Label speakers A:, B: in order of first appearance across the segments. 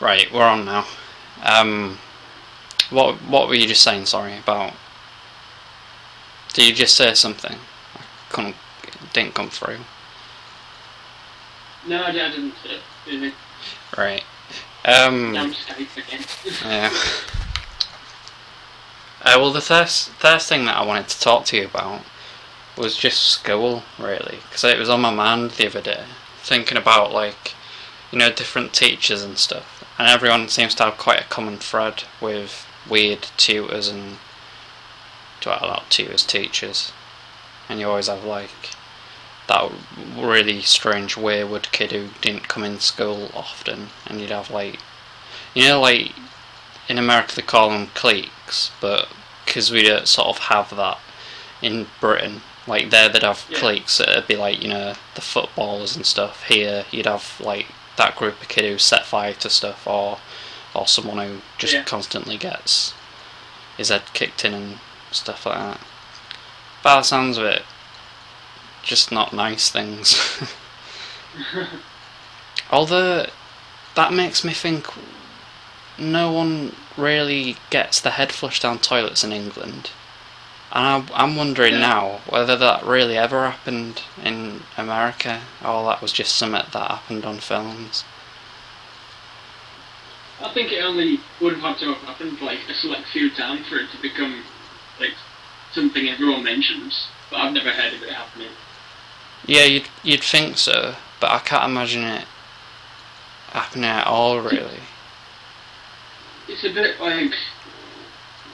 A: Right, we're on now. Um, what what were you just saying? Sorry about. Did you just say something? I couldn't. Didn't come through.
B: No, I didn't.
A: Right. Um.
B: I'm Skype again.
A: Yeah. Uh, well, the first first thing that I wanted to talk to you about was just school, really, because it was on my mind the other day, thinking about like, you know, different teachers and stuff, and everyone seems to have quite a common thread with weird tutors and, well, not tutors, teachers, and you always have like that really strange wayward kid who didn't come in school often, and you'd have like, you know, like in America they call them cliques, but because we don't sort of have that in Britain, like there they'd have
B: Yeah.
A: cliques, it'd be like, you know, the footballers and stuff. Here you'd have like that group of kid who set fire to stuff, or or someone who just
B: Yeah.
A: constantly gets his head kicked in and stuff like that. By the sounds of it, just not nice things. Although that makes me think no one really gets the head flushed down toilets in England. And I'm, I'm wondering
B: Yeah.
A: now whether that really ever happened in America or that was just something that happened on films.
B: I think it only would have had to have happened like a select few times for it to become like something everyone mentions. But I've never heard of it happening.
A: Yeah, you'd, you'd think so, but I can't imagine it happening at all, really.
B: It's a bit like,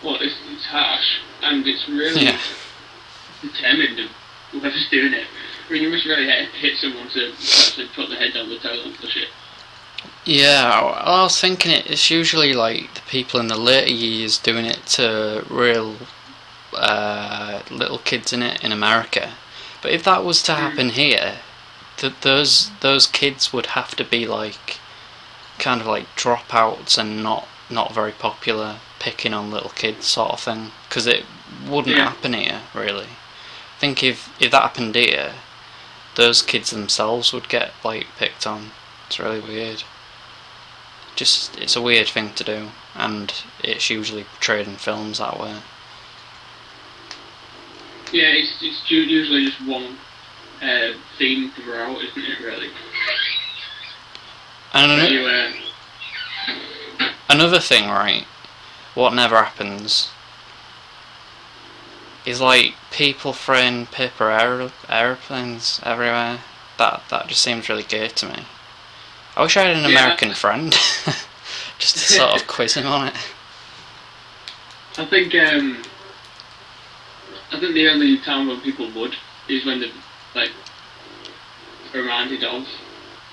B: well, it's, it's harsh and it's really
A: Yeah.
B: determined of whoever's doing it. I mean, you must really hit, hit someone to actually put their head down the toilet and flush it.
A: Yeah, I I was thinking it, it's usually like the people in the later years doing it to real uh, little kids in it in America. But if that was to happen here, th- those those kids would have to be like kind of like dropouts and not not very popular, picking on little kids sort of thing. Because it wouldn't
B: Yeah.
A: happen here, really. I think if if that happened here, those kids themselves would get like picked on. It's really weird. Just it's a weird thing to do, and it's usually portrayed in films that way.
B: Yeah, it's, it's usually just one uh, theme throughout, isn't it, really?
A: And ano-
B: You, uh,
A: another thing, right? What never happens is like people throwing paper aer- aeroplanes everywhere. That that just seems really gay to me. I wish I had an
B: Yeah.
A: American friend, just to sort of quiz him on it.
B: I think um, I think the only time when people would is when they're like reminded of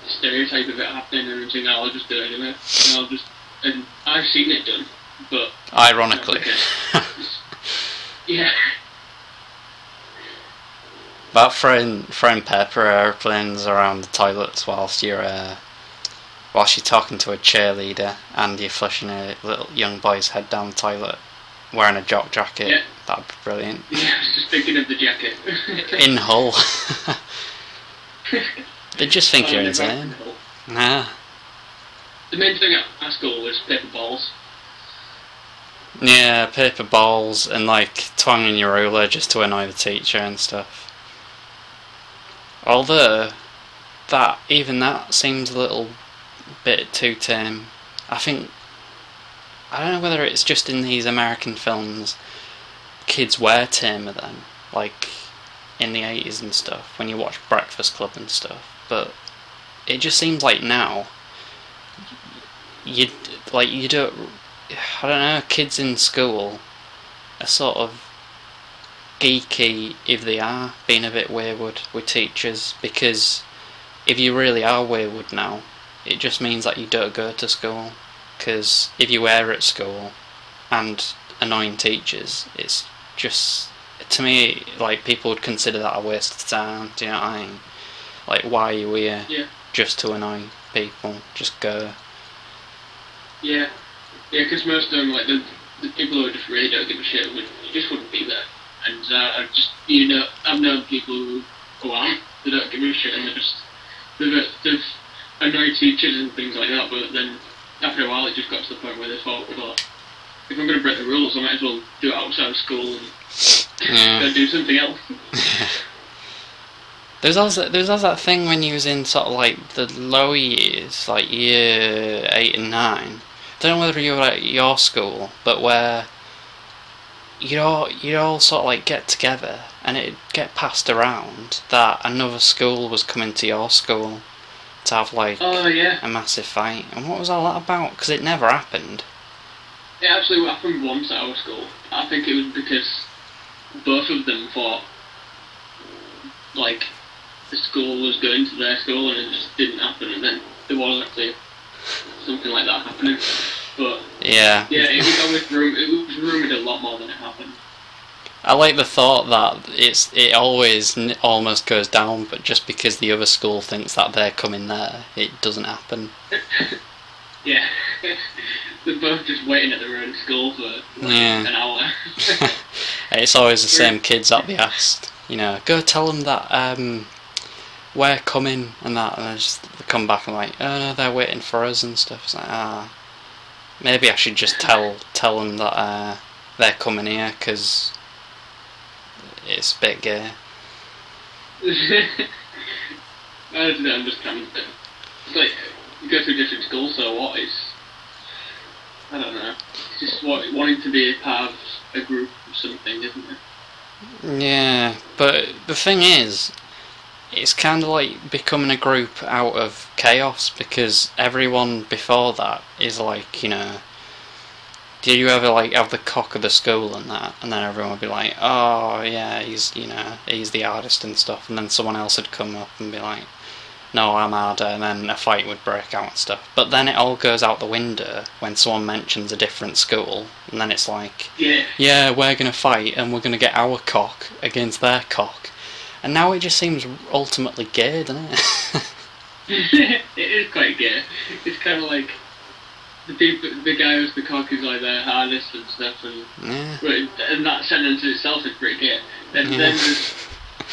B: the stereotype of it happening and think, "Oh, I'll just do it anyway." And I'll just and I've seen it done, but
A: Ironically,
B: yeah,
A: about throwing throwing paper airplanes around the toilets whilst you're uh, whilst you're talking to a cheerleader and you're flushing a little young boy's head down the toilet wearing a jock jacket.
B: Yeah.
A: That'd be brilliant.
B: yeah. I was just thinking of the jacket.
A: In Hull. they just think
B: Oh,
A: you're insane. Nah.
B: The main thing at my school was paper balls.
A: Yeah, paper balls and like twanging your ruler just to annoy the teacher and stuff. Although that even that seems a little bit too tame. I think I don't know whether it's just in these American films kids were tamer then, like in the eighties and stuff, when you watch Breakfast Club and stuff. But it just seems like now you like you don't I don't know, kids in school are sort of geeky if they are being a bit wayward with teachers because if you really are wayward now, it just means that you don't go to school. Because if you were at school and annoying teachers, it's just to me like people would consider that a waste of time. Do you know what I mean? Like, why are you here?
B: Yeah.
A: Just to annoy people? Just go.
B: Yeah, yeah, because most of them, like the, the people who just really don't give a shit, would just wouldn't be there. And uh, I've just, you know, I've known people who go on, they don't give a shit, and they're just they've, they've annoyed teachers and things like that, but then after a while, it just got to the point where they thought, well, if I'm going to break the rules, I might as well do it outside of school and
A: Yeah.
B: go do something else.
A: There's also there's also that thing when you was in sort of like the lower years, like year eight and nine. Don't know whether you were at your school, but where you'd all you'd all sort of like get together and it'd get passed around that another school was coming to your school to have like
B: Oh yeah,
A: a massive fight. And what was all that about? Because it never happened.
B: it actually happened once at our school. I think it was because both of them thought like the school was going to their school and it just didn't happen, and then there was actually something like that happening. But
A: Yeah.
B: yeah, it was always rum- it was rumored a lot more than it happened.
A: I like the thought that it's it always n- almost goes down, but just because the other school thinks that they're coming there, it doesn't happen.
B: Yeah, they're both just waiting at their own school for like,
A: Yeah.
B: an hour.
A: It's always the same kids that they asked. You know, go tell them that um, we're coming and that, and they just come back and like, oh no, they're waiting for us and stuff. It's like, ah, maybe I should just tell tell them that uh, they're coming here because it's a bit gay.
B: I don't understand it. It's like you go to a different school, so what is? I don't know. It's just what, wanting to be a part of a group or something, isn't it?
A: Yeah, but the thing is, it's kind of like becoming a group out of chaos because everyone before that is like, you know, do you ever like have the cock of the school and that, and then everyone would be like, oh yeah, he's you know he's the artist and stuff, and then someone else would come up and be like, no, I'm harder, and then a fight would break out and stuff. But then it all goes out the window when someone mentions a different school, and then it's like,
B: Yeah.
A: yeah, we're going to fight and we're going to get our cock against their cock. And now it just seems ultimately gay, doesn't it?
B: it is quite gay. It's kind of like the people, the guy who's the cock is like their hardest and stuff, and
A: yeah.
B: and that sentence in itself is pretty gay. And
A: Yeah.
B: then there's,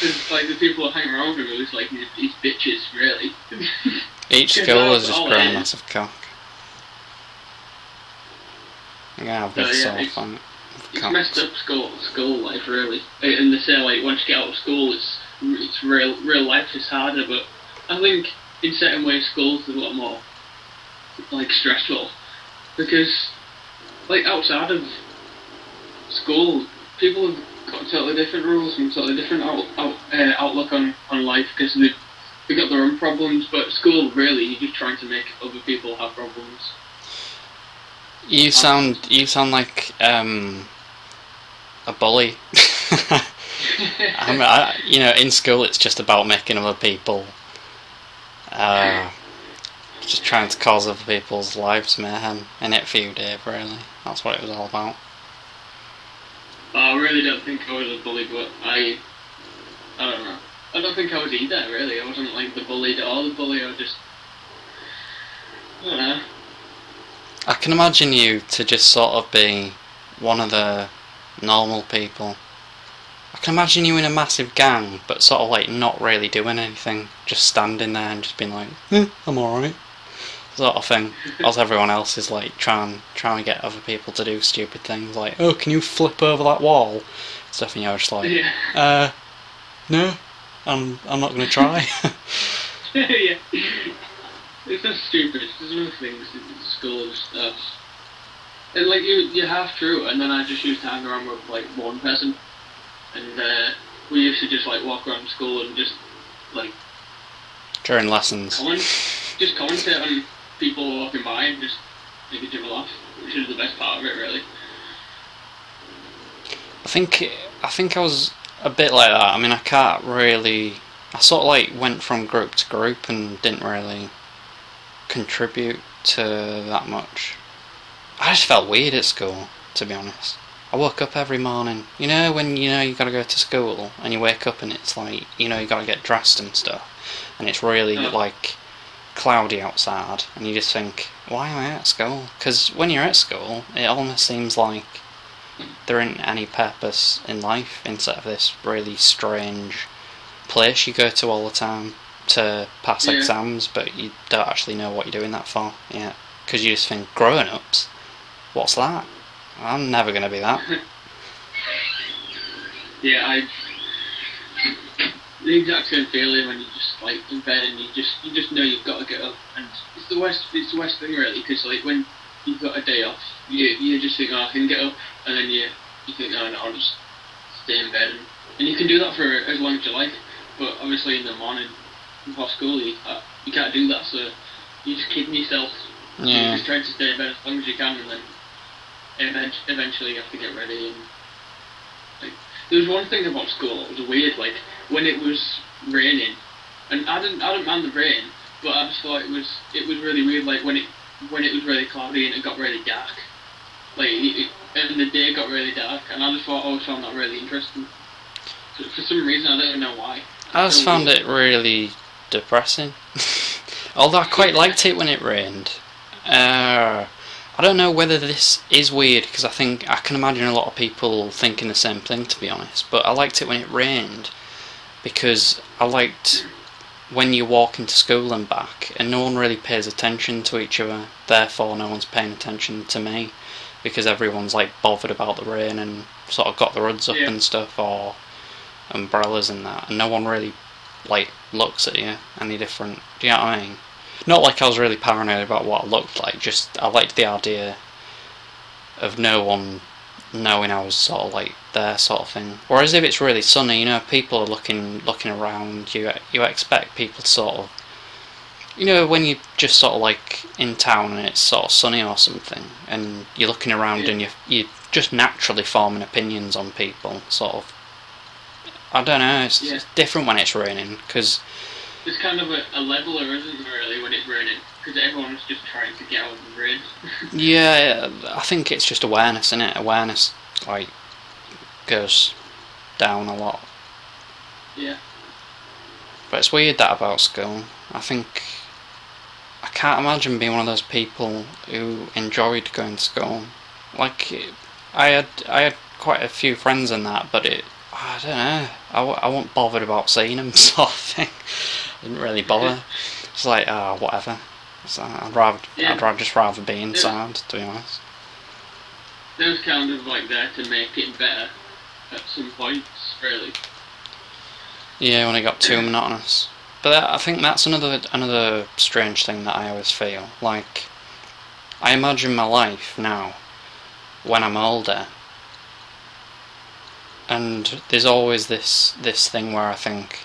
B: there's like the people who hang around him who's like these, these bitches, really.
A: Each girl
B: that's
A: just
B: it
A: a massive cock. Yeah, I've
B: So,
A: been
B: yeah,
A: so
B: it's-
A: fun. Cocks.
B: messed up school school life, really. And they say like once you get out of school, it's it's real real life is harder. But I think in certain ways, school's a lot more like stressful because like outside of school, people have got totally different rules and totally different out, out, uh, outlook on, on life because they they've got their own problems. But school, really, you're just trying to make other people have problems.
A: You sound you sound like um, a bully. I mean, I, you know, in school it's just about making other people, uh, just trying to cause other people's lives mayhem. and it for you, Dave. Really, that's what it was all about.
B: I really don't think I was a bully, but I, I don't know. I don't think I was either. Really, I wasn't like the bullied or the bully. I was just, I don't know.
A: I can imagine you to just sort of be one of the normal people. I can imagine you in a massive gang, but sort of like not really doing anything, just standing there and just being like, eh, I'm alright. Sort of thing. Whilst everyone else is like trying trying to get other people to do stupid things like, oh, can you flip over that wall? Stuff and you're just like,
B: Yeah,
A: uh, no, I'm, I'm not going to try.
B: yeah. It's so stupid. There's no things in school and stuff. And like you, you half true. And then I just used to hang around with like one person, and uh, we used to just like walk around school and just like
A: During lessons.
B: comment, just commentate on people walking by and just make each other laugh, which is the best part of it, really.
A: I think I think I was a bit like that. I mean, I can't really. I sort of like went from group to group and didn't really contribute to that much. I just felt weird at school, to be honest. I woke up every morning. You know when you know you gotta go to school and you wake up and it's like you know you gotta get dressed and stuff, and it's really like cloudy outside, and you just think, why am I at school? Because when you're at school, it almost seems like there isn't any purpose in life instead of this really strange place you go to all the time to pass
B: Yeah.
A: exams, but you don't actually know what you're doing that for. Yeah, because you just think grown ups. What's that? I'm never gonna be that.
B: Yeah, I. The exact same feeling when you just like in bed and you just you just know you've got to get up, and it's the worst it's the worst thing really because like when you've got a day off, you you just think oh I can get up, and then you you think oh no I'll just stay in bed, and, and you can do that for as long as you like, but obviously in the morning before school you uh, you can't do that, so you're just keeping yourself you're just trying to stay in bed as long as you can, and then eventually you have to get ready. And like, there was one thing about school that was weird. Like when it was raining, and I didn't I didn't mind the rain, but I just thought it was it was really weird. Like when it when it was really cloudy and it got really dark, like it, and the day got really dark, and I just thought oh, so I'm not really interested. So for some reason, I don't know why.
A: I just found
B: weird.
A: it really depressing. Although I quite liked it when it rained. Uh, I don't know whether this is weird because I think I can imagine a lot of people thinking the same thing to be honest. But I liked it when it rained because I liked when you walk into school and back and no one really pays attention to each other. Therefore, no one's paying attention to me because everyone's like bothered about the rain and sort of got the hoods up
B: Yeah.
A: and stuff or umbrellas and that, and no one really like looks at you any different. Do you know what I mean? Not like I was really paranoid about what I looked like. Just I liked the idea of no one knowing I was sort of like there, sort of thing. Whereas if it's really sunny, you know, people are looking looking around. You you expect people to sort of, you know, when you're just sort of like in town and it's sort of sunny or something, and you're looking around
B: Yeah.
A: and you you just naturally forming opinions on people, sort of. I don't know. It's,
B: Yeah.
A: it's different when it's raining because
B: There's kind of a, a leveler, isn't there, really, when it's raining? Because everyone's just trying to get out of the rain.
A: yeah, I think it's just awareness, isn't it? Awareness like goes down a lot.
B: yeah.
A: But it's weird that about school. I think I can't imagine being one of those people who enjoyed going to school. Like I had, I had quite a few friends in that, but it, I don't know. I, w- I wasn't bothered about seeing them, sort of thing. Didn't really bother. It's like, ah, whatever. So I'd rather,
B: Yeah.
A: I'd rather just rather be inside, to be honest.
B: They was kind of like there to make it better at some points, really.
A: Yeah, when it got too monotonous. But that, I think that's another another strange thing that I always feel. Like, I imagine my life now, when I'm older, and there's always this this thing where I think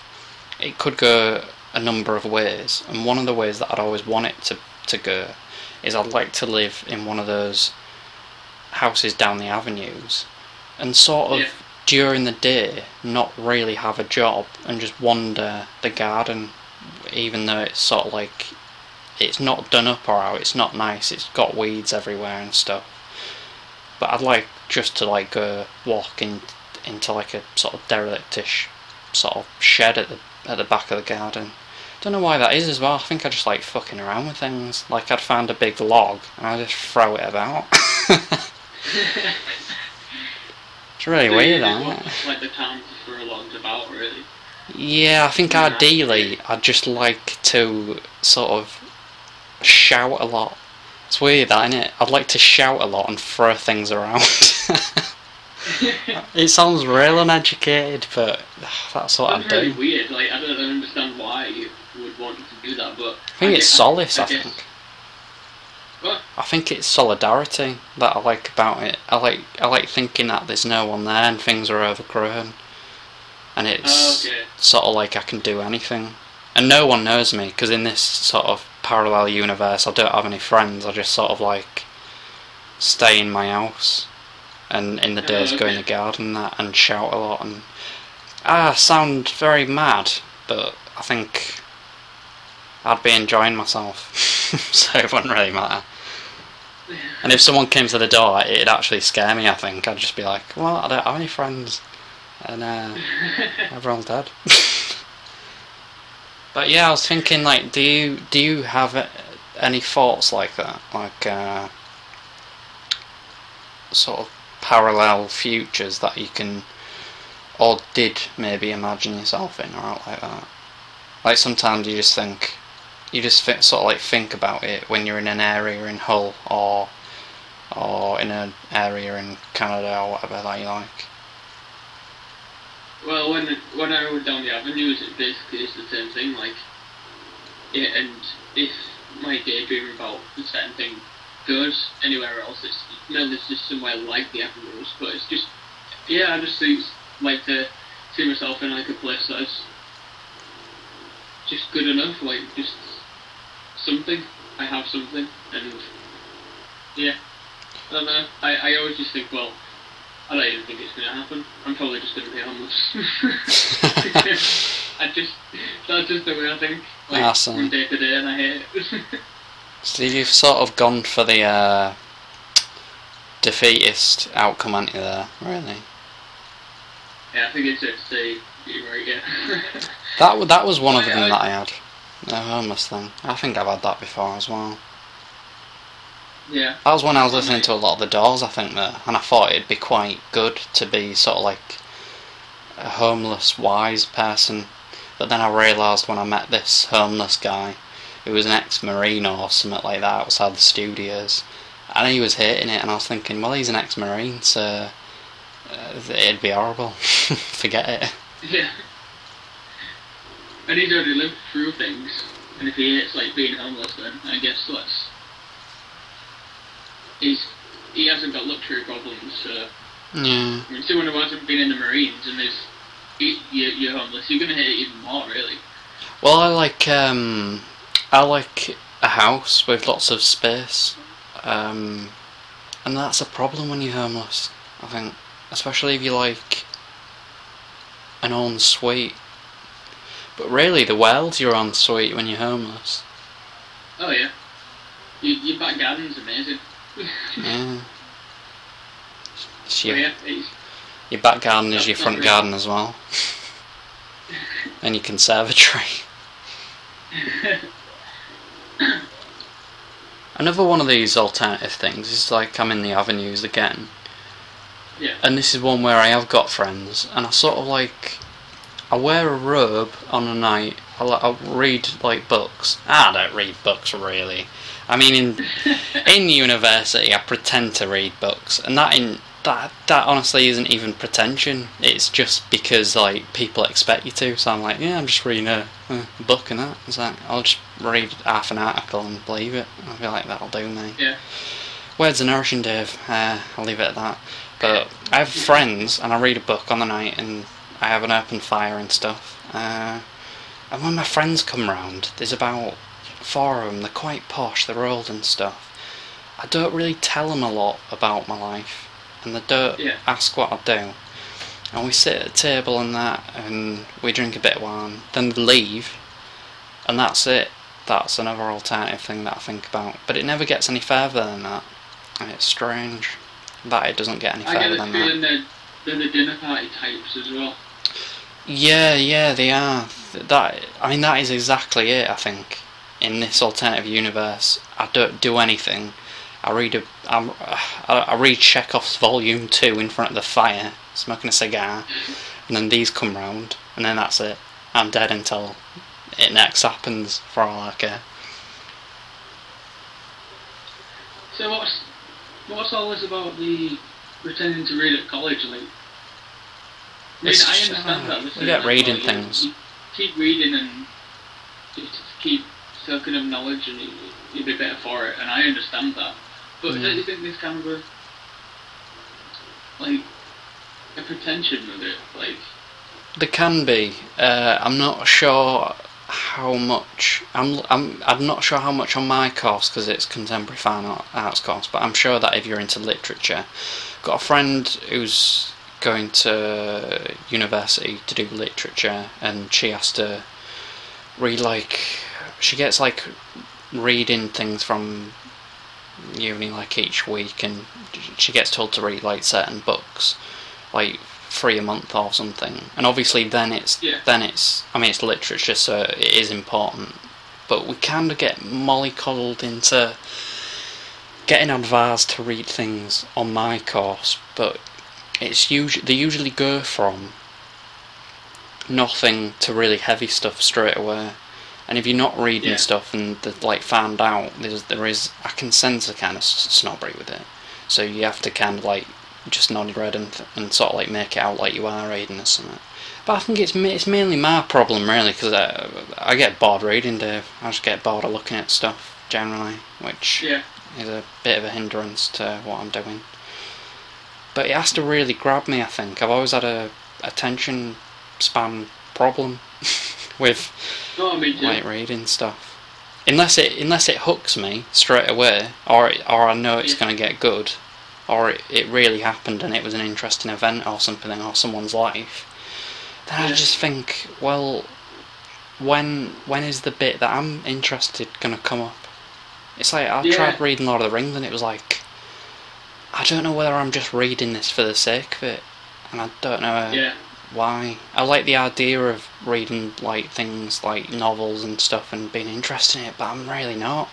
A: it could go a number of ways, and one of the ways that I'd always want it to to go is I'd like to live in one of those houses down the avenues, and sort of
B: Yeah.
A: during the day not really have a job and just wander the garden even though it's sort of like it's not done up or out it's not nice it's got weeds everywhere and stuff but I'd like just to like go walk in into like a sort of derelictish sort of shed at the at the back of the garden don't know why that is as well I think I just like fucking around with things like I'd find a big log and I'd just throw it about it's really
B: So
A: weird
B: just
A: that
B: want, like the town to throw logs about, really.
A: Yeah, I think
B: Yeah.
A: ideally I'd just like to sort of shout a lot. It's weird, that isn't it? I'd like to shout a lot and throw things around. it sounds real uneducated, but that's what I
B: That's really
A: do.
B: weird. Like I don't understand why you would want to do that, but
A: I think it's solace, I think.
B: What?
A: I think it's solidarity that I like about it. I like I like thinking that there's no one there and things are overgrown. And it's
B: Oh, okay.
A: sort of like I can do anything. And no one knows me because in this sort of parallel universe, I don't have any friends. I just sort of like stay in my house and in the
B: Oh,
A: days go in the garden and that and shout a lot and ah sound very mad, but I think I'd be enjoying myself, so it wouldn't really matter. And if someone came to the door, it'd actually scare me. I think I'd just be like, "Well, I don't have any friends," and uh, everyone's dead. but yeah, I was thinking, like, do you do you have uh, any thoughts like that, like uh, sort of parallel futures that you can, or did maybe imagine yourself in, or out like that? Like sometimes you just think, you just fi- sort of like think about it when you're in an area in Hull or or in an area in Canada or whatever that you like.
B: Well, when when I went down the avenues, it basically is the same thing. Like, yeah, and if my daydream about a certain thing goes anywhere else, it's no, there's just somewhere like the avenues. But it's just, yeah, I just think like to see myself in like a place that's just good enough. Like just something. I have something, and yeah, I don't know. I I always just think, well. I don't even think it's going to happen. I'm probably just going to be homeless. I just, that's just the way I think. Like,
A: Awesome.
B: from day to day, and I hate it.
A: So you've sort of gone for the uh, defeatist outcome, aren't you? There, really.
B: yeah, I think it's safe to say you're right, yeah.
A: That that was one of
B: I-
A: them
B: I-
A: that I had. The homeless thing. I think I've had that before as well.
B: yeah.
A: That was when I was listening to a lot of the Doors, I think, there, and I thought it'd be quite good to be sort of like a homeless, wise person. But then I realised when I met this homeless guy, who was an ex-marine or something like that outside the studios, and he was hating it, and I was thinking, well, he's an ex-marine, so uh, it'd be horrible. Forget it.
B: Yeah. And he's already lived through things, and if he hates like being homeless, then I guess that's he's he hasn't got luxury problems. So
A: Yeah.
B: I mean, someone who hasn't been in the Marines and is you, you're homeless, you're gonna hate it even more, really.
A: Well, I like um, I like a house with lots of space, um, and that's a problem when you're homeless. I think, especially if you like an ensuite. But really, the world you're on ensuite when you're homeless.
B: Oh yeah. You, your back garden's amazing.
A: Yeah. It's
B: So,
A: your,
B: yeah, it's,
A: your back garden is your front
B: really-
A: garden as well, and your conservatory. Another one of these alternative things is like I'm in the avenues again,
B: yeah.
A: and this is one where I have got friends, and I sort of like I wear a robe on a night. I, I read like books. Ah, I don't read books really. I mean, in in university, I pretend to read books, and that in that that honestly isn't even pretension. It's just because like people expect you to. So I'm like, yeah, I'm just reading a, a book and that. It's like I'll just read half an article and believe it. I feel like that'll do me.
B: Yeah.
A: Words are nourishing, Dave. Uh, I'll leave it at that. But I have friends, and I read a book on the night, and I have an open fire and stuff. Uh, and when my friends come round, there's about four of them. They're quite posh. They're old and stuff. I don't really tell them a lot about my life, and they don't
B: Yeah.
A: ask what I do. And we sit at a table and that, and we drink a bit of wine. Then they leave, and that's it. That's another alternative thing that I think about. But it never gets any further than that. And it's strange that it doesn't get any
B: I get
A: further
B: the
A: than that.
B: feeling they're, they're the dinner party types as well.
A: Yeah, yeah, they are. That I mean, that is exactly it. I think in this alternative universe, I don't do anything. I read a, I'm, I, read Chekhov's Volume Two in front of the fire, smoking a cigar, and then these come round, and then that's it. I'm dead until it next happens, for all I care.
B: So what's what's all this about the pretending to read at college? Like, I mean, I
A: just,
B: understand
A: uh,
B: that.
A: we
B: listen,
A: get
B: like,
A: reading
B: well,
A: things.
B: You keep reading and just keep soaking up knowledge, and you, you'll be better for it. And I understand that. But
A: Yeah.
B: don't you think there's kind of a like a pretension with it? Like,
A: There can be. Uh, I'm not sure how much. I'm. I'm. I'm not sure how much on my course because it's contemporary fine art, arts course. But I'm sure that if you're into literature, got a friend who's going to university to do literature, and she has to read like. She gets like reading things from uni like each week, and she gets told to read like certain books, like three a month or something. And obviously, then it's
B: Yeah.
A: then it's. I mean, it's literature, so it is important. But we kind of get mollycoddled into getting advised to read things on my course, but it's usually they usually go from nothing to really heavy stuff straight away. And if you're not reading
B: Yeah.
A: stuff and the, like found out, there's there is I can sense a kind of snobbery with it. So you have to kind of like just nod your head and, and sort of like make it out like you are reading or something. But I think it's ma- it's mainly my problem really because I, I get bored reading, Dave. I just get bored of looking at stuff generally, which
B: Yeah.
A: is a bit of a hindrance to what I'm doing. But it has to really grab me. I think I've always had a attention span problem with
B: No, I mean, too.
A: like reading stuff. Unless it unless it hooks me straight away, or it, or I know it's
B: Yeah.
A: going to get good, or it, it really happened and it was an interesting event or something or someone's life, then I just think, well, when when is the bit that I'm interested going to come up? It's like I
B: Yeah.
A: tried reading Lord of the Rings and it was like, I don't know whether I'm just reading this for the sake of it, and I don't know
B: Yeah.
A: why. I like the idea of reading like things like novels and stuff and being interested in it, but I'm really not.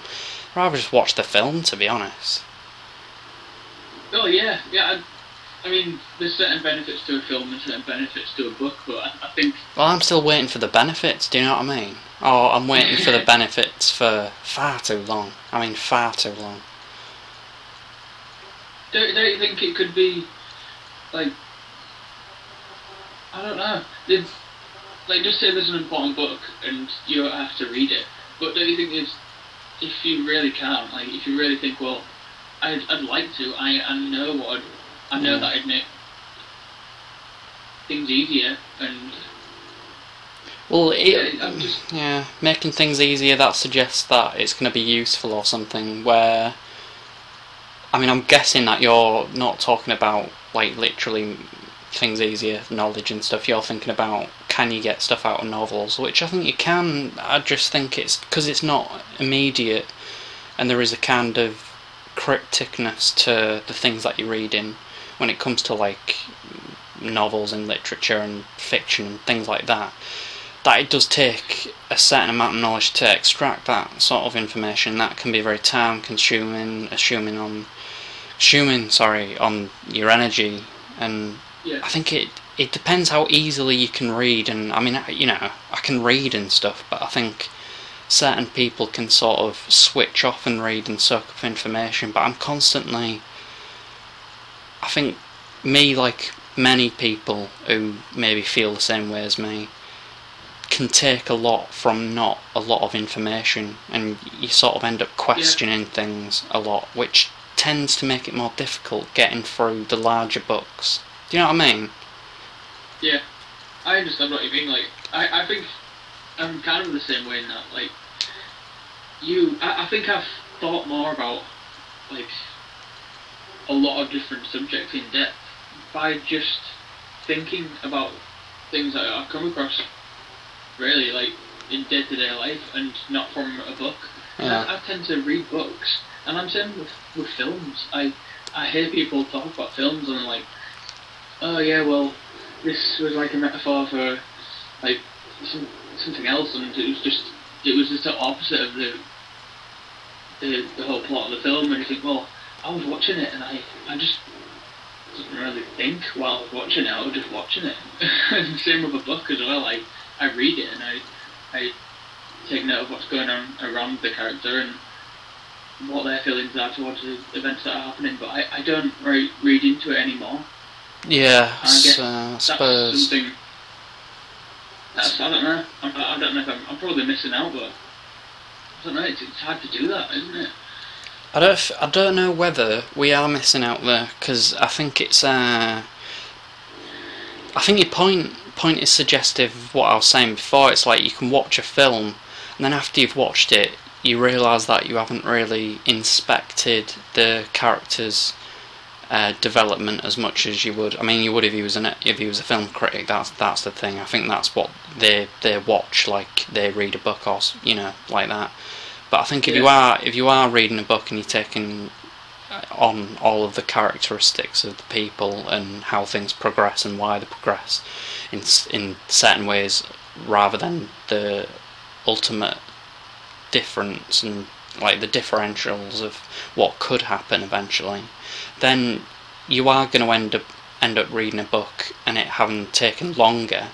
A: I'd rather just watch the film, to be honest.
B: Oh yeah, yeah. I, I mean, there's certain benefits to a film and certain benefits to a book, but I, I think
A: Well, I'm still waiting for the benefits. Do you know what I mean? Oh, I'm waiting for the benefits for far too long. I mean, far too long.
B: Don't, don't you think it could be like I don't know. Did, like just say there's an important book and you have to read it, but don't you think it's if you really can, like if you really think, well, I'd, I'd like to, I, I know what I'd, I know
A: Yeah.
B: that I'd make things easier and
A: Well, it,
B: Yeah, just-
A: yeah, making things easier that suggests that it's going to be useful or something. Where, I mean, I'm guessing that you're not talking about like literally things easier, knowledge and stuff. You're thinking about can you get stuff out of novels, which I think you can. I just think it's because it's not immediate, and there is a kind of crypticness to the things that you're reading when it comes to like novels and literature and fiction and things like that that it does take a certain amount of knowledge to extract that sort of information. That can be very time consuming, assuming on assuming sorry, on your energy and
B: yeah,
A: I think it it depends how easily you can read and I mean you know, I can read and stuff, but I think certain people can sort of switch off and read and soak up information, but I'm constantly I think me like many people who maybe feel the same way as me can take a lot from not a lot of information and you sort of end up questioning things a lot which tends to make it more difficult getting through the larger books do you know what i mean
B: yeah. I understand what you mean. Like, I, I think I'm kind of the same way in that. Like, you, I, I think I've thought more about like a lot of different subjects in depth by just thinking about things that I've come across. Really, like in day to day life, and not from a book.
A: Yeah.
B: I, I tend to read books, and I'm saying with with films. I I hear people talk about films, and I'm like, oh yeah, well, this was like a metaphor for like some, something else, and it was just it was just the opposite of the the, the whole plot of the film. And you think, well, I was watching it, and I I just didn't really think while I was watching it. I was just watching it. same with a book as well. I I read it and I I take note of what's going on around the character and what their feelings are towards the events that are happening. But I, I don't re- read into it anymore.
A: yeah
B: I guess
A: so i
B: That's something. That's I don't know. I, I don't know if I'm, I'm probably missing out, but I don't know. It's, it's hard to do that, isn't it?
A: I don't. f- I don't know whether we are missing out there because I think it's. Uh, I think your point point is suggestive of what I was saying before. It's like you can watch a film, and then after you've watched it, you realise that you haven't really inspected the characters' uh, development as much as you would. I mean, you would if you was an if you was a film critic. That's that's the thing. I think that's what they they watch, like they read a book or you know like that. But I think if you are if you are reading a book and you're taking uh, on all of the characteristics of the people and how things progress and why they progress in in certain ways, rather than the ultimate difference and like the differentials of what could happen eventually, then you are going to end up end up reading a book and it having taken longer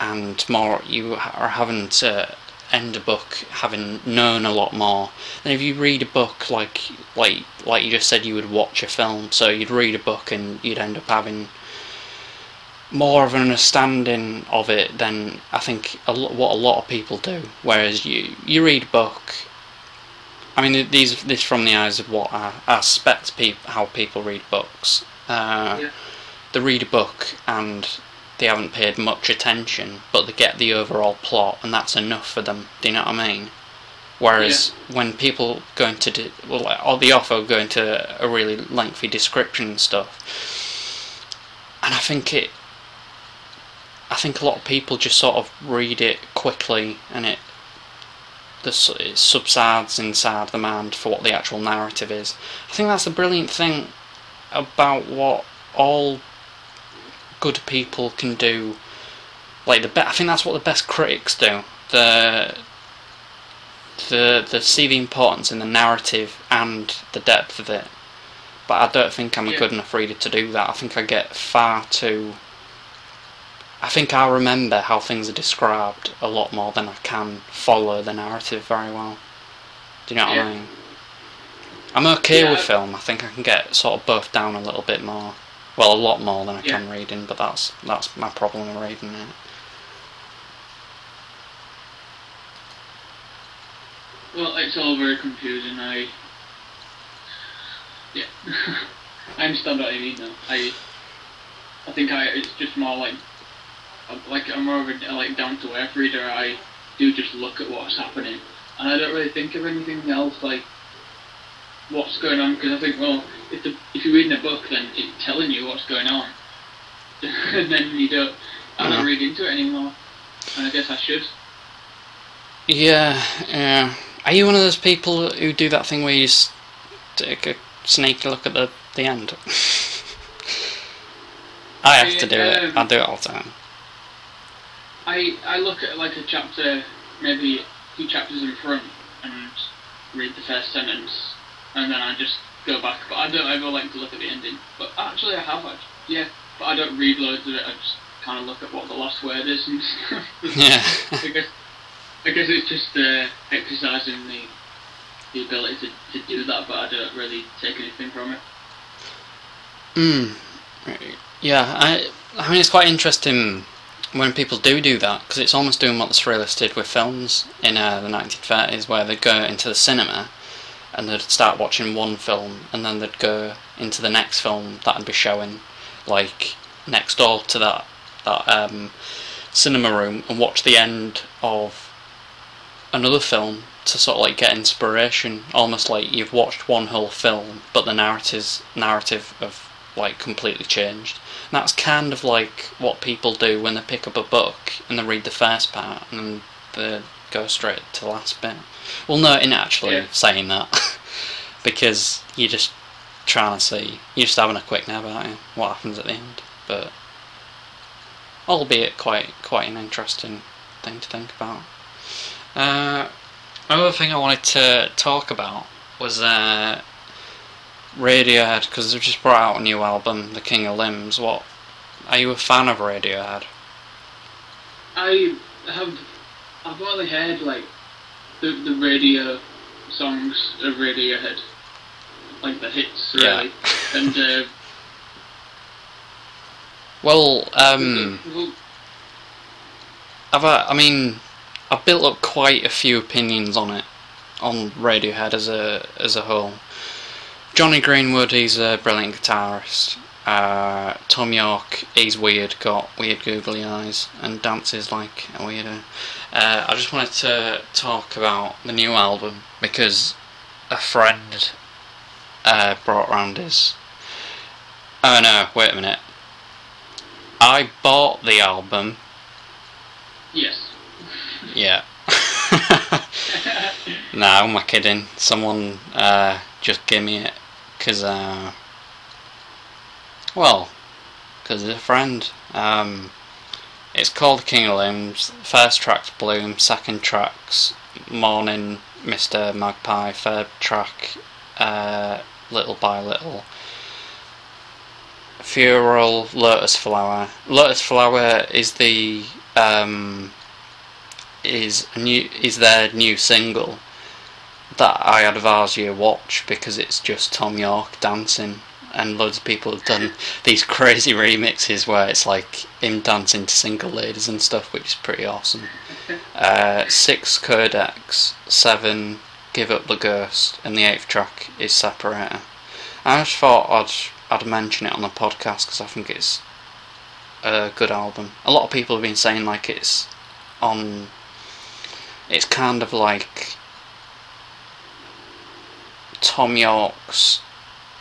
A: and more you are having to end a book having known a lot more than if you read a book like like like you just said you would watch a film. So you'd read a book and you'd end up having more of an understanding of it than I think a lo- what a lot of people do. Whereas you you read a book. I mean, these this from the eyes of what I, I expect people how people read books. Uh,
B: Yeah.
A: They read a book and they haven't paid much attention, but they get the overall plot, and that's enough for them. Do you know what I mean? Whereas when people go into di- well, like, or the author go into a really lengthy description and stuff, and I think it, I think a lot of people just sort of read it quickly, and it, the, it subsides inside the mind for what the actual narrative is. I think that's the brilliant thing about what all good people can do. Like the be- I think that's what the best critics do. The the the see the importance in the narrative and the depth of it. But I don't think I'm a
B: Yeah.
A: good enough reader to do that. I think I get far too. I think I remember how things are described a lot more than I can follow the narrative very well. Do you know what
B: Yeah.
A: I mean? I'm okay
B: Yeah,
A: with film. I think I can get sort of both down a little bit more. Well, a lot more than I
B: Yeah.
A: can reading, but that's that's my problem with reading it.
B: Well, it's all very confusing. I. Yeah. I understand what you mean now. I. I think I. It's just more like. Like I'm more of a like down to earth reader. I do just look at what's happening, and I don't really think of anything else like what's going on because I think well if the if you're reading a book then it's telling you what's going on, and then you don't. I don't
A: Mhm.
B: read into it anymore, and I guess I should.
A: Yeah, yeah. Are you one of those people who do that thing where you take a sneaky look at the the end? I have to do it.
B: Um,
A: I do it all the time.
B: I I look at like a chapter, maybe two chapters in front, and read the first sentence, and then I just go back. But I don't ever like to look at the ending. But actually, I have. Actually. Yeah, but I don't read loads of it. I just kind of look at what the last word is and stuff.
A: Yeah.
B: I guess I guess it's just uh, exercising the the ability to, to do that, but I don't really take anything from it.
A: Mm. Yeah, I I mean it's quite interesting when people do do that because it's almost doing what the Surrealists did with films in uh, the 1930s, where they'd go into the cinema and they'd start watching one film and then they'd go into the next film that'd be showing like next door to that that um, cinema room and watch the end of another film to sort of like get inspiration. Almost like you've watched one whole film but the narrative's narrative of like completely changed and that's kind of like what people do when they pick up a book and they read the first part and then they go straight to the last bit. Well no in actually
B: Yeah.
A: saying that because you're just trying to see you're just having a quick nab at it, what happens at the end? But albeit quite quite an interesting thing to think about. Uh, another thing I wanted to talk about was uh, Radiohead because they've just brought out a new album, The King of Limbs. What are you a fan of Radiohead?
B: I have I've only heard like the the radio songs of Radiohead, like the hits really, yeah. and uh,
A: Well, um, I've uh, I mean, I've built up quite a few opinions on it, on Radiohead as a as a whole. Jonny Greenwood, he's a brilliant guitarist. Uh, Thom Yorke, he's weird, got weird googly eyes, and dances like a weirdo. Uh, I just wanted to talk about the new album because a friend uh, brought round his. Oh no! Wait a minute. I bought the album
B: yes.
A: yeah. no, am I kidding? Someone uh, just gave me it because, uh, well, because it's a friend. Um, it's called King of Limbs. First track's Bloom. Second track's Morning, Mr. Magpie. Third track, uh, Little by Little. Feral, Lotus Flower. Lotus Flower is the um, is new is their new single that I advise you watch because it's just Thom Yorke dancing and loads of people have done these crazy remixes where it's like him dancing to single ladies and stuff, which is pretty awesome. Uh, six Codex, seven Give Up the Ghost, and the eighth track is Separator. I just thought I'd I'd mention it on the podcast because I think it's a good album. A lot of people have been saying like it's on. It's kind of like Thom Yorke's.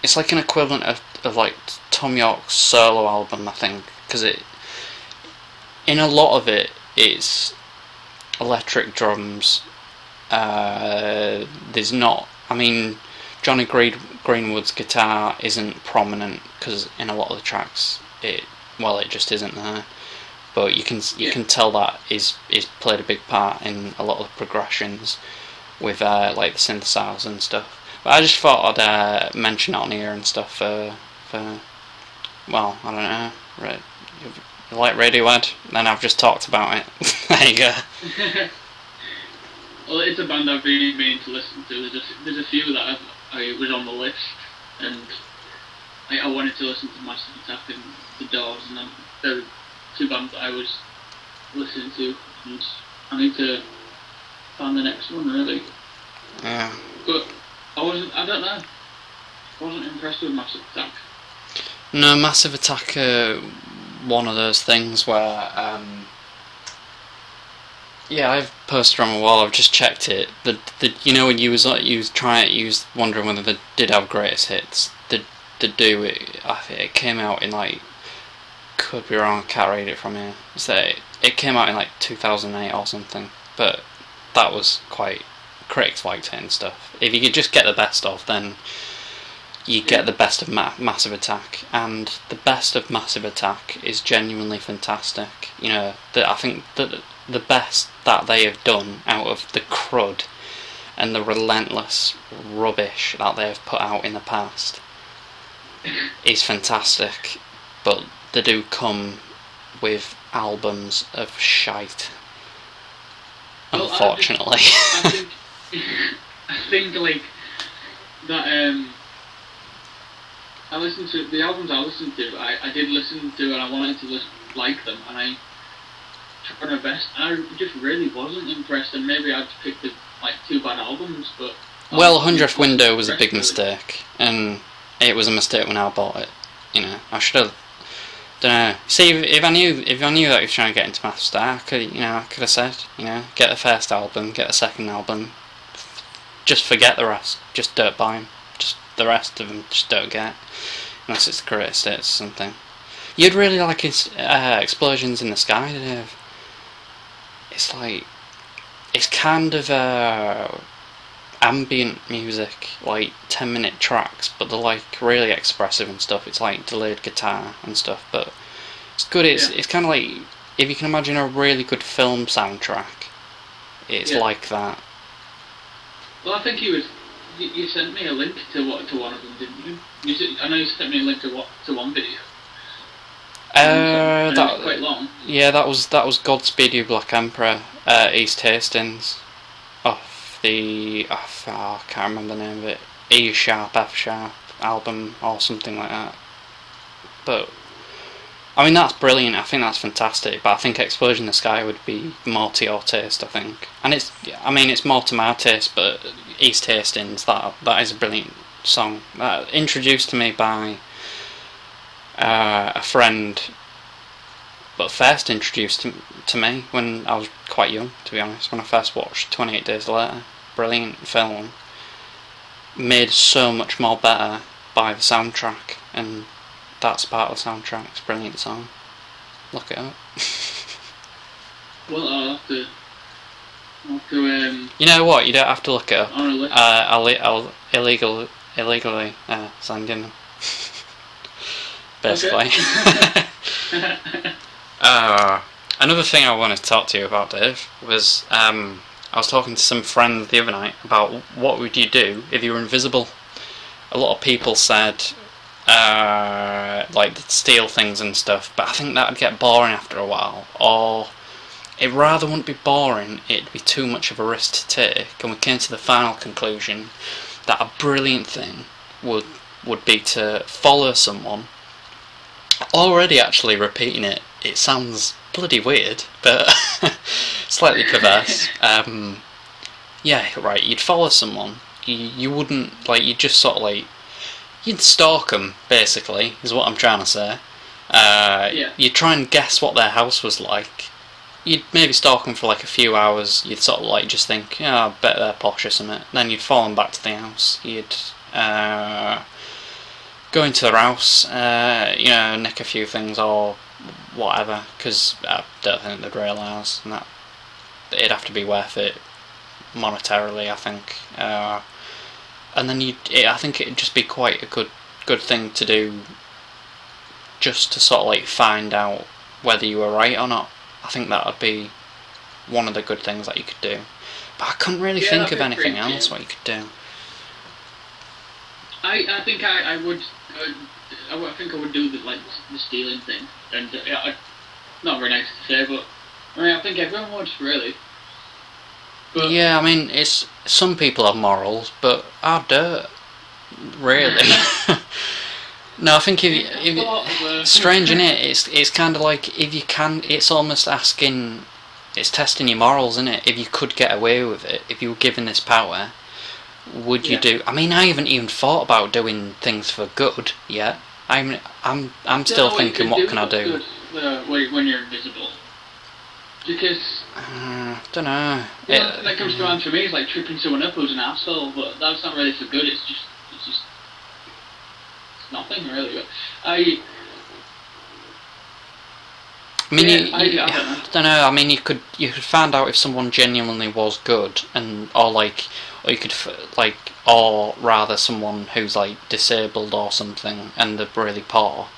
A: It's like an equivalent of, of like Thom Yorke's solo album, I think, because it. In a lot of it, it's electric drums. Uh, there's not. I mean, Jonny Green, Greenwood's guitar isn't prominent because in a lot of the tracks, it well, it just isn't there. But you can you
B: Yeah.
A: can tell that is is played a big part in a lot of the progressions with uh, like the synthesizers and stuff. But I just thought I'd uh, mention it on here and stuff for for well, I don't know, right? You like Radiohead? Then I've just talked about it. there you go.
B: well, it's a band I've really been to listen to. There's a, there's a few that I've, I was on the list, and I, I wanted to listen to Massive Attack and The Doors, and then there were two bands that I was listening to, and I need to find the next one really.
A: Yeah.
B: But I wasn't. I don't know. I wasn't impressed with Massive Attack.
A: No, Massive Attack. Uh, one of those things where, um, yeah, I've posted on a wall. I've just checked it. The the you know when you was like you was trying it you was wondering whether they did have greatest hits. The the do it. I think it came out in like could be wrong. I can't read it from here. So it, it came out in like 2008 or something. But that was quite critics liked it and stuff. If you could just get the best of, then you get the best of Ma- Massive Attack, and the best of Massive Attack is genuinely fantastic. You know, the, I think that the best that they have done out of the crud and the relentless rubbish that they have put out in the past is fantastic, but they do come with albums of shite.
B: Well,
A: Unfortunately.
B: I think. I think like that. Um, I listened to the albums I listened to. I, I did listen to, and I wanted to listen, like them, and I tried my best. I just really wasn't impressed, and maybe I'd picked the, like two bad albums, but.
A: Well, Hundredth Window was a big mistake, and it was a mistake when I bought it. You know, I should have. Don't know. See, if, if I knew, if I knew that he was trying to get into Master Star, I could, you know, I could have said, you know, get the first album, get the second album, just forget the rest, just don't buy them, just the rest of them, just don't get, unless it's the greatest hits or something. You'd really like his uh, explosions in the sky, Dave. It's like, it's kind of uh, ambient music, like 10 minute tracks, but they're like really expressive and stuff. It's like delayed guitar and stuff, but it's good. It's,
B: Yeah.
A: it's kind of like, if you can imagine a really good film soundtrack, it's
B: Yeah.
A: like that.
B: Well, I think you was. You, you sent me a link to what to one of them, didn't you? you said, I know you sent me a link to what to one video.
A: Uh,
B: And it was
A: that,
B: quite long.
A: yeah, that was that was Godspeed You Black Emperor, uh, East Hastings, off the oh, I can't remember the name of it, E sharp F sharp album or something like that. But I mean that's brilliant. I think that's fantastic. But I think Explosion in the Sky would be more to your taste. I think, and it's I mean it's more to my taste. But East Hastings that that is a brilliant song. Uh, introduced to me by uh, a friend but first introduced to, to me when I was quite young, to be honest. When I first watched 28 Days Later, brilliant film, made so much more better by the soundtrack, and that's part of the soundtrack. It's a brilliant song. Look it up.
B: Well, I'll have to. I'll have to um
A: You know what? You don't have to look it up.
B: list.
A: Uh, I'll, I'll illegal, illegally uh, send in them. Basically. Uh, another thing I wanted to talk to you about, Dave, was um, I was talking to some friends the other night about what would you do if you were invisible. A lot of people said uh, like steal things and stuff, but I think that would get boring after a while. Or it rather wouldn't be boring, it'd be too much of a risk to take, and we came to the final conclusion that a brilliant thing would would be to follow someone. Already actually repeating it, it sounds bloody weird, but slightly perverse. Um, yeah, right. You'd follow someone. You you wouldn't like. You'd just sort of like you'd stalk them. Basically, is what I'm trying to say. Uh,
B: Yeah.
A: You'd try and guess what their house was like. You'd maybe stalk them for like a few hours. You'd sort of like just think, yeah, I bet they're posh or something. Then you'd follow them back to the house. You'd uh, go into their house, uh, you know, nick a few things or whatever. Because I don't think they'd realise and that it'd have to be worth it monetarily. I think. Uh, and then you, it, I think it'd just be quite a good good thing to do just to sort of like find out whether you were right or not. I think that would be one of the good things that you could do. But I couldn't really
B: Yeah,
A: think of anything else what you could do.
B: I, I think I, I would uh, I, would- I think I would do the like the stealing thing and uh, yeah, I, not very nice to say but I mean I think everyone would really but
A: Yeah, I mean, it's some people have morals, but I don't really. no, I think if, if
B: a lot of,
A: strange in it, it's it's kind of like if you can, it's almost asking, it's testing your morals, isn't it? If you could get away with it, if you were given this power, would you
B: Yeah.
A: do? I mean, I haven't even thought about doing things for good yet. I'm I'm I'm still
B: No, what you
A: thinking, what can I do?
B: good, uh, when you're invisible because
A: Uh, don't know.
B: you know,
A: It-
B: that comes to mind for me it's like tripping someone up who's an asshole but that's not really for good it's just it's just it's nothing really but I
A: I mean,
B: Yeah,
A: you,
B: I-
A: you-
B: I don't know.
A: don't know. I mean, you could you could find out if someone genuinely was good, and or like, or you could f- like, or rather, someone who's like disabled or something, and they're really poor,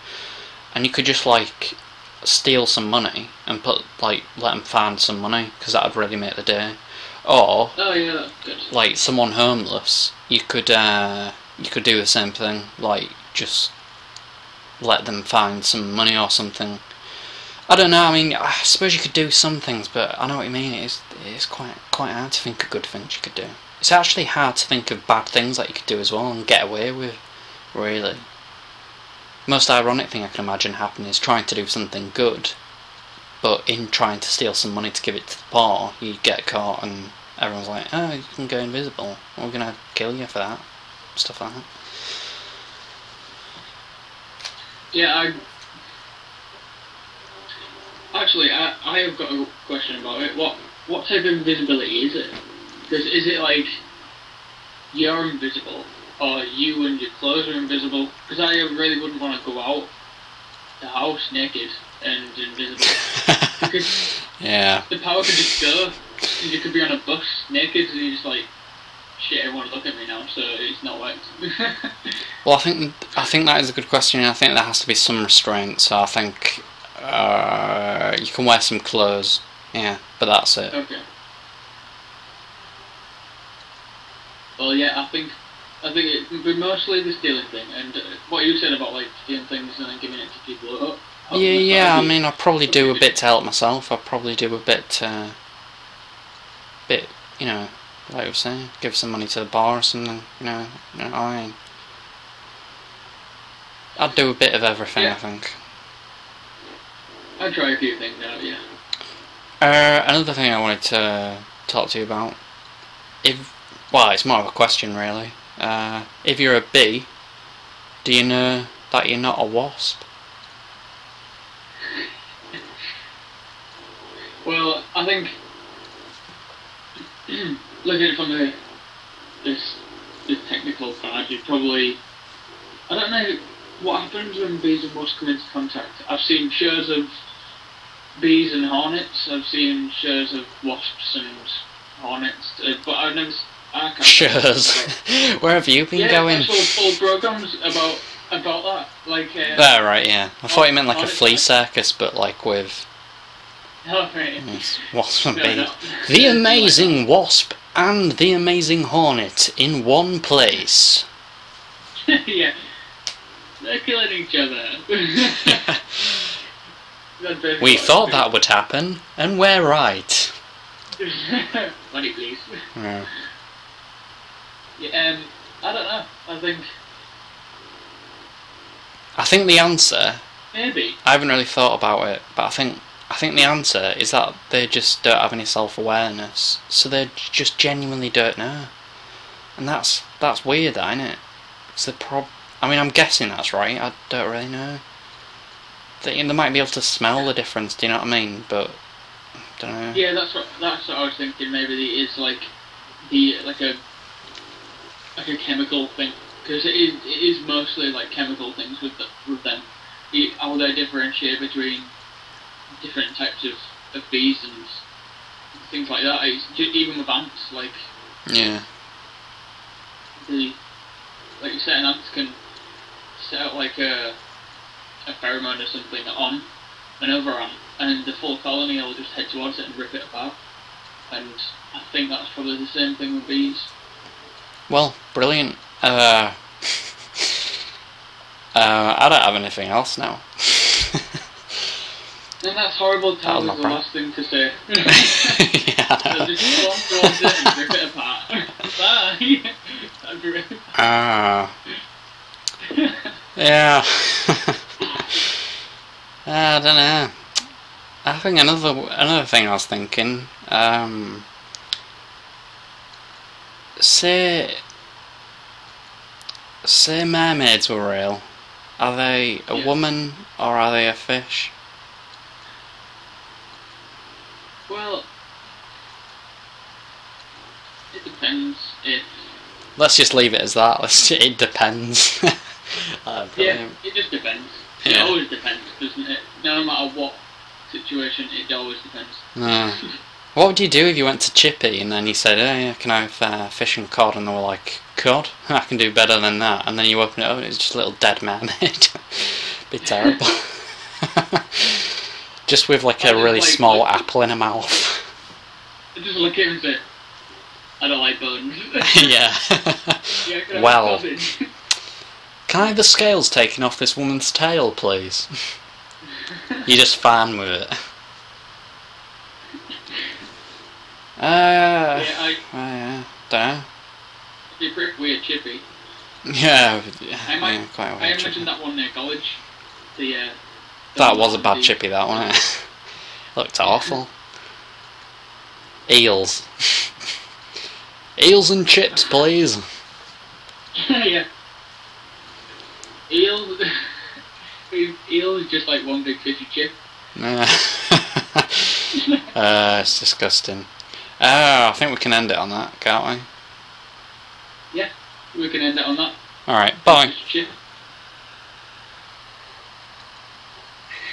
A: and you could just like steal some money and put like let them find some money because that would really make the day. Or
B: oh yeah
A: like someone homeless, you could uh, you could do the same thing, like just let them find some money or something. I don't know. I mean, I suppose you could do some things, but I know what you mean. It's it's quite quite hard to think of good things you could do. It's actually hard to think of bad things that you could do as well and get away with. Really, most ironic thing I can imagine happening is trying to do something good, but in trying to steal some money to give it to the poor, you get caught and everyone's like, "Oh, you can go invisible. We're gonna kill you for that." Stuff like that.
B: Yeah, I actually I, I have got a question about it. What what type of invisibility is it? Does is it like you're invisible, or you and your clothes are invisible? Because I really wouldn't want to go out the house naked and invisible. because
A: yeah.
B: the power could just go. and You could be on a bus naked and you're just like shit. Everyone look at me now, so it's not worked.
A: Well, I think I think that is a good question. I think there has to be some restraint. So I think uh, you can wear some clothes, yeah, but that's it.
B: Okay. Well, yeah, I think I think it would be mostly the stealing thing, and uh, what you said about like stealing things and then giving it to people.
A: Yeah, yeah. I mean, I probably do a bit to help myself. I probably do a bit, uh, bit, you know, like I was saying, give some money to the bar or something. You know, you know I mean. I'd do a bit of everything. I think.
B: I'd try a few things out. Yeah.
A: Uh, another thing I wanted to talk to you about, if well, it's more of a question really. Uh, if you're a bee, do you know that you're not a wasp?
B: Well, I think looking at it from the this this technical side, you probably I don't know what happens when bees and wasps come into contact. I've seen shows of bees and hornets. I've seen shows of wasps and hornets, uh, but I've never.
A: Shows. Where have you been
B: yeah,
A: going?
B: actual full programs about about that. Like, uh,
A: Oh, right, yeah. I thought you meant like a flea
B: type.
A: circus, but like with
B: oh, right.
A: wasp and
B: No,
A: bee.
B: no.
A: The amazing wasp and the amazing hornet in one place.
B: yeah, they're killing each other.
A: We thought that would happen, and we're right.
B: Money, please.
A: Yeah.
B: Yeah, um, I don't know. I think
A: I think the answer
B: maybe.
A: I haven't really thought about it, but I think I think the answer is that they just don't have any self awareness, so they just genuinely don't know, and that's that's weird, ain't it? It's the prob. I mean, I'm guessing that's right. I don't really know. They, they might be able to smell the difference. Do you know what I mean? But I don't know.
B: Yeah, that's what that's what I was thinking. Maybe it is like the like a like a chemical thing because it is it is mostly like chemical things with the, with them. It, how they differentiate between different types of, of bees and things like that. It's, even with ants, like
A: Yeah.
B: the like certain ants can set out like a a pheromone or something on another ant, and the full colony will just head towards it and rip it apart. And I think that's probably the same thing with bees.
A: Well, brilliant. Uh, uh, I don't have anything else now.
B: And that's horrible to
A: That was
B: have
A: my
B: as the last thing to say.
A: yeah.
B: so just go on towards it and rip it apart. Bye. That'd be really
A: Ah. yeah. I don't know. I think another another thing I was thinking. Um, say, say mermaids were real. Are they a
B: Yeah.
A: woman or are they a fish?
B: Well, it depends if.
A: Let's just leave it as that. Let's. It depends. uh,
B: Yeah, it just depends. It
A: Yeah.
B: always depends, doesn't it? No matter what situation, it always depends.
A: No. What would you do if you went to Chippy and then he said, "Oh yeah, can I have uh, fish and cod?" And they were like, "Cod? I can do better than that." And then you open it up and it's just a little dead mermaid. Be terrible. just with like
B: I
A: a really
B: like-
A: small
B: like-
A: apple in a mouth.
B: I just look at him and say, I don't like bones.
A: yeah.
B: yeah, can
A: Well. Can I have the scales taken off this woman's tail, please? You're just fine with it. Uh,
B: yeah, I,
A: oh, yeah, don't
B: it'd be pretty weird, chippy.
A: know. Yeah,
B: I might-
A: yeah, quite
B: I imagine
A: chippy.
B: that one near college. The, uh,
A: That was a bad
B: the-
A: chippy, that one. Looked awful. Eels. Eels and chips, please.
B: yeah. Eel. Eel is just like one big fishy chip.
A: Uh, uh, it's disgusting. Oh, I think we can end it on that, can't we?
B: Yeah, we can end it on that.
A: Alright, bye.
B: Fishy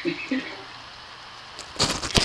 B: chip.